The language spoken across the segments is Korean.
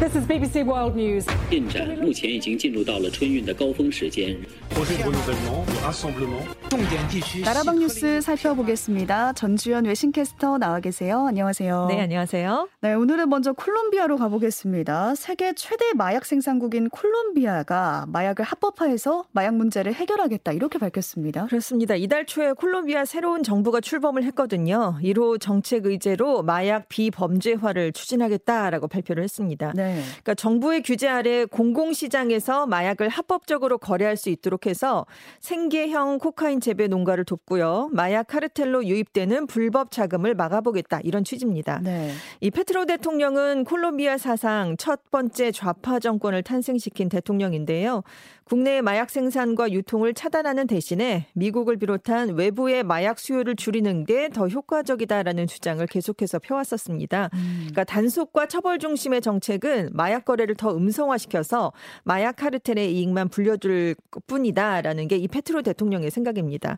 This is BBC World News. 进展目前已经进入到了春运的高峰时间。 나라방 뉴스 살펴보겠습니다. 전주현 외신캐스터 나와 계세요. 안녕하세요. 네, 안녕하세요. 네, 오늘은 먼저 콜롬비아로 가보겠습니다. 세계 최대 마약 생산국인 콜롬비아가 마약을 합법화해서 마약 문제를 해결하겠다 이렇게 밝혔습니다. 그렇습니다. 이달 초에 콜롬비아 새로운 정부가 출범을 했거든요. 이로 정책 의제로 마약 비범죄화를 추진하겠다라고 발표를 했습니다. 네. 그러니까 정부의 규제 아래 공공시장에서 마약을 합법적으로 거래할 수 있도록 해서 생계형 코카인 재배 농가를 돕고요. 마약 카르텔로 유입되는 불법 자금을 막아보겠다 이런 취지입니다. 네. 이 페트로 대통령은 콜롬비아 사상 첫 번째 좌파 정권을 탄생시킨 대통령인데요. 국내 마약 생산과 유통을 차단하는 대신에 미국을 비롯한 외부의 마약 수요를 줄이는 게 더 효과적이다라는 주장을 계속해서 펴왔었습니다. 그러니까 단속과 처벌 중심의 정책은 마약 거래를 더 음성화시켜서 마약 카르텔의 이익만 불려줄 뿐이다라는 게 이 페트로 대통령의 생각입니다.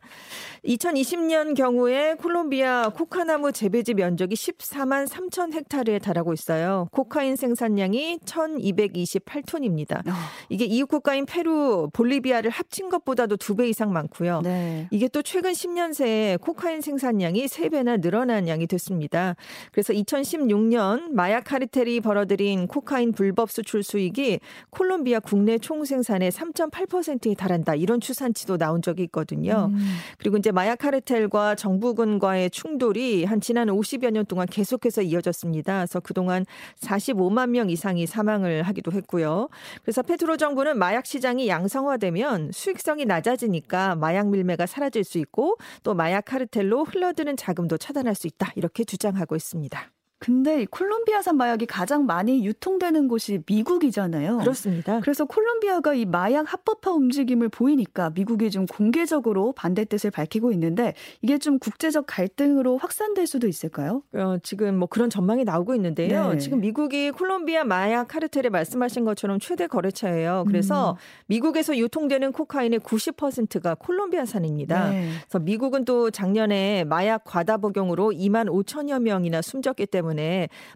2020년 경우에 콜롬비아 코카나무 재배지 면적이 14만 3천 헥타르에 달하고 있어요. 코카인 생산량이 1,228톤입니다. 이게 이웃 국가인 페루, 볼리비아를 합친 것보다도 두 배 이상 많고요. 네. 이게 또 최근 10년 새에 코카인 생산량이 3배나 늘어난 양이 됐습니다. 그래서 2016년 마약 카르텔이 벌어들인 코카인 불법 수출 수익이 콜롬비아 국내 총 생산의 3.8%에 달한다. 이런 추산치도 나온 적이 있거든요. 음. 그리고 이제 마약 카르텔과 정부군과의 충돌이 한 지난 50여 년 동안 계속해서 이어졌습니다. 그래서 그동안 45만 명 이상이 사망을 하기도 했고요. 그래서 페트로 정부는 마약 시장이 양성화되면 수익성이 낮아지니까 마약 밀매가 사라질 수 있고 또 마약 카르텔로 흘러드는 자금도 차단할 수 있다. 이렇게 주장하고 있습니다. 근데 이 콜롬비아산 마약이 가장 많이 유통되는 곳이 미국이잖아요. 그렇습니다. 그래서 콜롬비아가 이 마약 합법화 움직임을 보이니까 미국이 좀 공개적으로 반대 뜻을 밝히고 있는데 이게 좀 국제적 갈등으로 확산될 수도 있을까요? 어, 지금 뭐 그런 전망이 나오고 있는데요. 네. 지금 미국이 콜롬비아 마약 카르텔에 말씀하신 것처럼 최대 거래처예요. 그래서 음. 미국에서 유통되는 코카인의 90%가 콜롬비아산입니다. 네. 그래서 미국은 또 작년에 마약 과다 복용으로 2만 5천여 명이나 숨졌기 때문에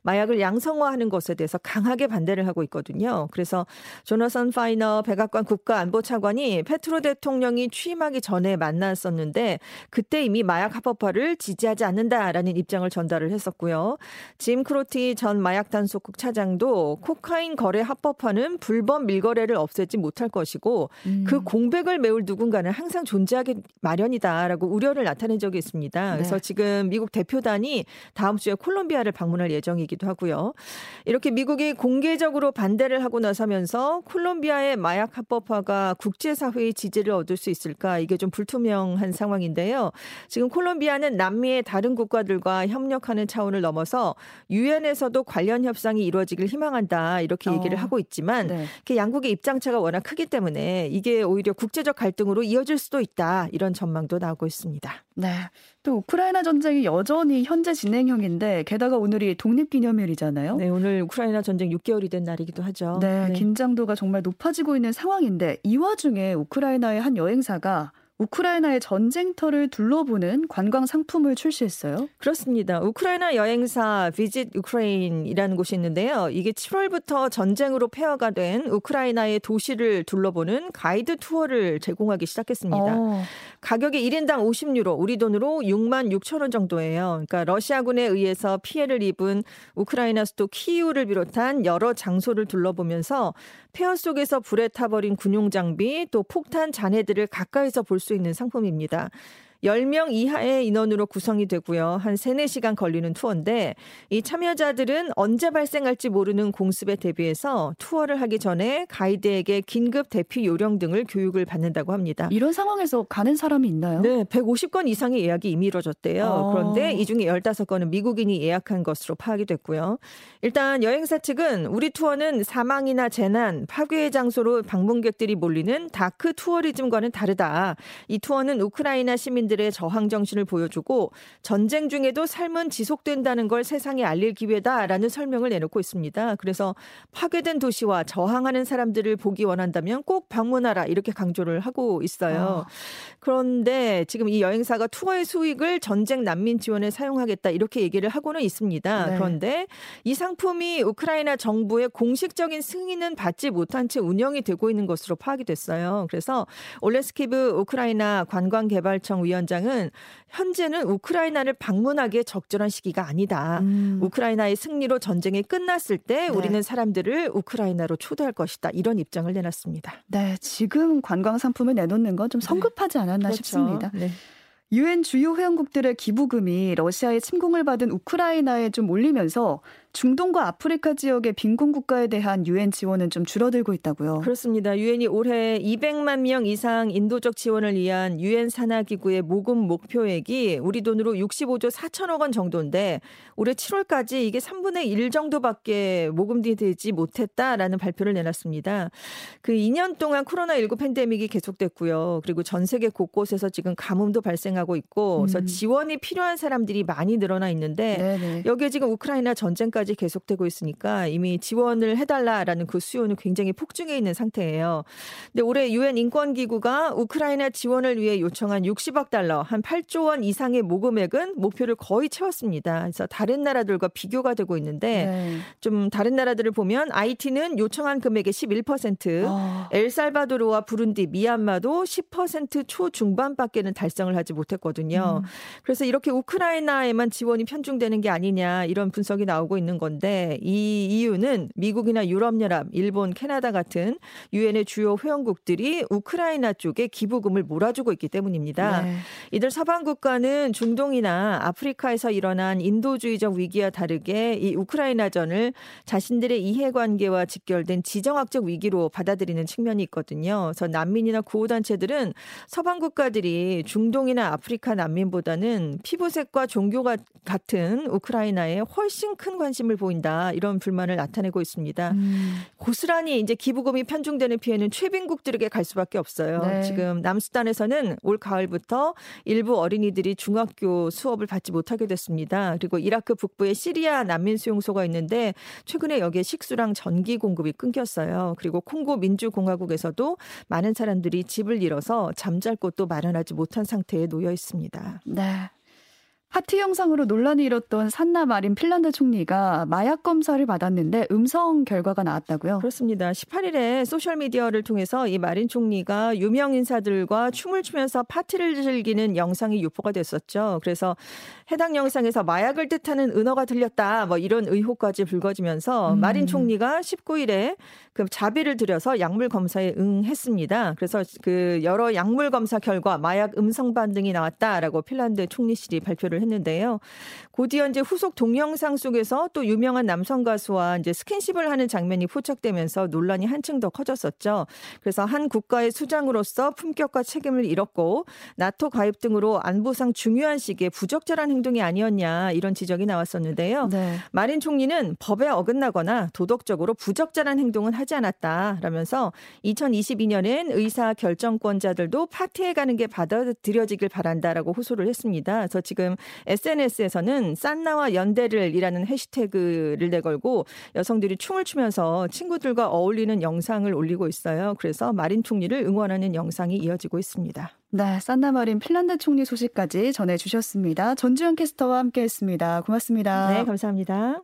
마약을 양성화하는 것에 대해서 강하게 반대를 하고 있거든요. 그래서 조너선 파이너 백악관 국가안보차관이 페트로 대통령이 취임하기 전에 만났었는데 그때 이미 마약 합법화를 지지하지 않는다라는 입장을 전달을 했었고요. 짐 크로티 전 마약 단속국 차장도 코카인 거래 합법화는 불법 밀거래를 없애지 못할 것이고 음. 그 공백을 메울 누군가는 항상 존재하기 마련이다라고 우려를 나타낸 적이 있습니다. 그래서 네. 지금 미국 대표단이 다음 주에 콜롬비아를 방문할 예정이기도 하고요. 이렇게 미국이 공개적으로 반대를 하고 나서면서 콜롬비아의 마약 합법화가 국제사회의 지지를 얻을 수 있을까 이게 좀 불투명한 상황인데요. 지금 콜롬비아는 남미의 다른 국가들과 협력하는 차원을 넘어서 유엔에서도 관련 협상이 이루어지길 희망한다 이렇게 얘기를 어. 하고 있지만 네. 그 양국의 입장차가 워낙 크기 때문에 이게 오히려 국제적 갈등으로 이어질 수도 있다 이런 전망도 나오고 있습니다. 네. 또 우크라이나 전쟁이 여전히 현재 진행형인데 게다가 오늘이 독립기념일이잖아요. 네, 오늘 우크라이나 전쟁 6개월이 된 날이기도 하죠. 네, 긴장도가 정말 높아지고 있는 상황인데 이 와중에 우크라이나의 한 여행사가 우크라이나의 전쟁터를 둘러보는 관광 상품을 출시했어요. 그렇습니다. 우크라이나 여행사 비짓 우크레인이라는 곳이 있는데요. 이게 7월부터 전쟁으로 폐허가 된 우크라이나의 도시를 둘러보는 가이드 투어를 제공하기 시작했습니다. 어, 가격이 1인당 50유로, 우리 돈으로 6만 6천 원 정도예요. 그러니까 러시아군에 의해서 피해를 입은 우크라이나 수도 키이우를 비롯한 여러 장소를 둘러보면서 폐허 속에서 불에 타버린 군용 장비 또 폭탄 잔해들을 가까이서 볼수 있는 상품입니다. 10명 이하의 인원으로 구성이 되고요. 한 3, 4시간 걸리는 투어인데 이 참여자들은 언제 발생할지 모르는 공습에 대비해서 투어를 하기 전에 가이드에게 긴급 대피 요령 등을 교육을 받는다고 합니다. 이런 상황에서 가는 사람이 있나요? 네, 150건 이상의 예약이 이미 이루어졌대요. 어. 그런데 이 중에 15건은 미국인이 예약한 것으로 파악이 됐고요. 일단 여행사 측은 우리 투어는 사망이나 재난, 파괴의 장소로 방문객들이 몰리는 dark tourism과는 다르다. 이 투어는 우크라이나 시민들 자신들의 저항 정신을 보여주고 전쟁 중에도 삶은 지속된다는 걸 세상에 알릴 기회다라는 설명을 내놓고 있습니다. 그래서 파괴된 도시와 저항하는 사람들을 보기 원한다면 꼭 방문하라 이렇게 강조를 하고 있어요. 아. 그런데 지금 이 여행사가 투어의 수익을 전쟁 난민 지원에 사용하겠다 이렇게 얘기를 하고는 있습니다. 네. 그런데 이 상품이 우크라이나 정부의 공식적인 승인은 받지 못한 채 운영이 되고 있는 것으로 파악이 됐어요. 그래서 올레스키브 우크라이나 관광개발청 위원 장은 현재는 우크라이나를 방문하기에 적절한 시기가 아니다. 음. 우크라이나의 승리로 전쟁이 끝났을 때 네. 우리는 사람들을 우크라이나로 초대할 것이다. 이런 입장을 내놨습니다. 네, 지금 관광 상품을 내놓는 건좀 네. 성급하지 않았나 네. 싶습니다. 네. 유엔 주요 회원국들의 기부금이 러시아의 침공을 받은 우크라이나에 좀 올리면서 중동과 아프리카 지역의 빈곤 국가에 대한 유엔 지원은 좀 줄어들고 있다고요. 그렇습니다. 유엔이 올해 200만 명 이상 인도적 지원을 위한 유엔 산하 기구의 모금 목표액이 우리 돈으로 65조 4천억 원 정도인데 올해 7월까지 이게 3분의 1 정도밖에 모금이 되지 못했다라는 발표를 내놨습니다. 그 2년 동안 코로나19 팬데믹이 계속됐고요. 그리고 전 세계 곳곳에서 지금 가뭄도 발생하고 있고 그래서 음. 지원이 필요한 사람들이 많이 늘어나 있는데 네네. 여기에 지금 우크라이나 전쟁까지 지금까지 계속되고 있으니까 이미 지원을 해달라라는 그 수요는 굉장히 폭증해 있는 상태예요. 근데 올해 유엔 인권기구가 우크라이나 지원을 위해 요청한 60억 달러, 한 8조 원 이상의 모금액은 목표를 거의 채웠습니다. 그래서 다른 나라들과 비교가 되고 있는데 네. 좀 다른 나라들을 보면 IT는 요청한 금액의 11%, 어. 엘살바도르와 부룬디, 미얀마도 10% 초중반밖에는 달성을 하지 못했거든요. 음. 그래서 이렇게 우크라이나에만 지원이 편중되는 게 아니냐 이런 분석이 나오고 있는 있는 건데 이 이유는 미국이나 유럽연합, 일본, 캐나다 같은 유엔의 주요 회원국들이 우크라이나 쪽에 기부금을 몰아주고 있기 때문입니다. 네. 이들 서방 국가는 중동이나 아프리카에서 일어난 인도주의적 위기와 다르게 이 우크라이나전을 자신들의 이해관계와 직결된 지정학적 위기로 받아들이는 측면이 있거든요. 그래서 난민이나 구호단체들은 서방 국가들이 중동이나 아프리카 난민보다는 피부색과 종교가 같은 우크라이나에 훨씬 큰 관심 관심을 보인다 이런 불만을 나타내고 있습니다. 음. 고스란히 이제 기부금이 편중되는 피해는 최빈국들에게 갈 수밖에 없어요. 네. 지금 남수단에서는 올 가을부터 일부 어린이들이 중학교 수업을 받지 못하게 됐습니다. 그리고 이라크 북부에 시리아 난민 수용소가 있는데 최근에 여기에 식수랑 전기 공급이 끊겼어요. 그리고 콩고 민주공화국에서도 많은 사람들이 집을 잃어서 잠잘 곳도 마련하지 못한 상태에 놓여 있습니다. 네. 파티 영상으로 논란이 일었던 산나 마린 핀란드 총리가 마약 검사를 받았는데 음성 결과가 나왔다고요? 그렇습니다. 18일에 소셜 미디어를 통해서 이 마린 총리가 유명 인사들과 춤을 추면서 파티를 즐기는 영상이 유포가 됐었죠. 그래서 해당 영상에서 마약을 뜻하는 은어가 들렸다. 뭐 이런 의혹까지 불거지면서 음. 마린 총리가 19일에 그 자비를 들여서 약물 검사에 응했습니다. 그래서 그 여러 약물 검사 결과 마약 음성 반등이 나왔다라고 핀란드 총리실이 발표를 했는데요. 곧이어 이제 후속 동영상 속에서 또 유명한 남성 가수와 이제 스킨십을 하는 장면이 포착되면서 논란이 한층 더 커졌었죠. 그래서 한 국가의 수장으로서 품격과 책임을 잃었고 나토 가입 등으로 안보상 중요한 시기에 부적절한 행동이 아니었냐 이런 지적이 나왔었는데요. 네. 마린 총리는 법에 어긋나거나 도덕적으로 부적절한 행동은 하지 않았다라면서 2022년엔 의사 결정권자들도 파티에 가는 게 받아들여지길 바란다라고 호소를 했습니다. 그래서 지금 SNS에서는 싼나와 연대를이라는 해시태그를 내걸고 여성들이 춤을 추면서 친구들과 어울리는 영상을 올리고 있어요. 그래서 마린 총리를 응원하는 영상이 이어지고 있습니다. 네, 산나 마린 핀란드 총리 소식까지 전해주셨습니다. 전주현 캐스터와 함께했습니다. 고맙습니다. 네, 감사합니다.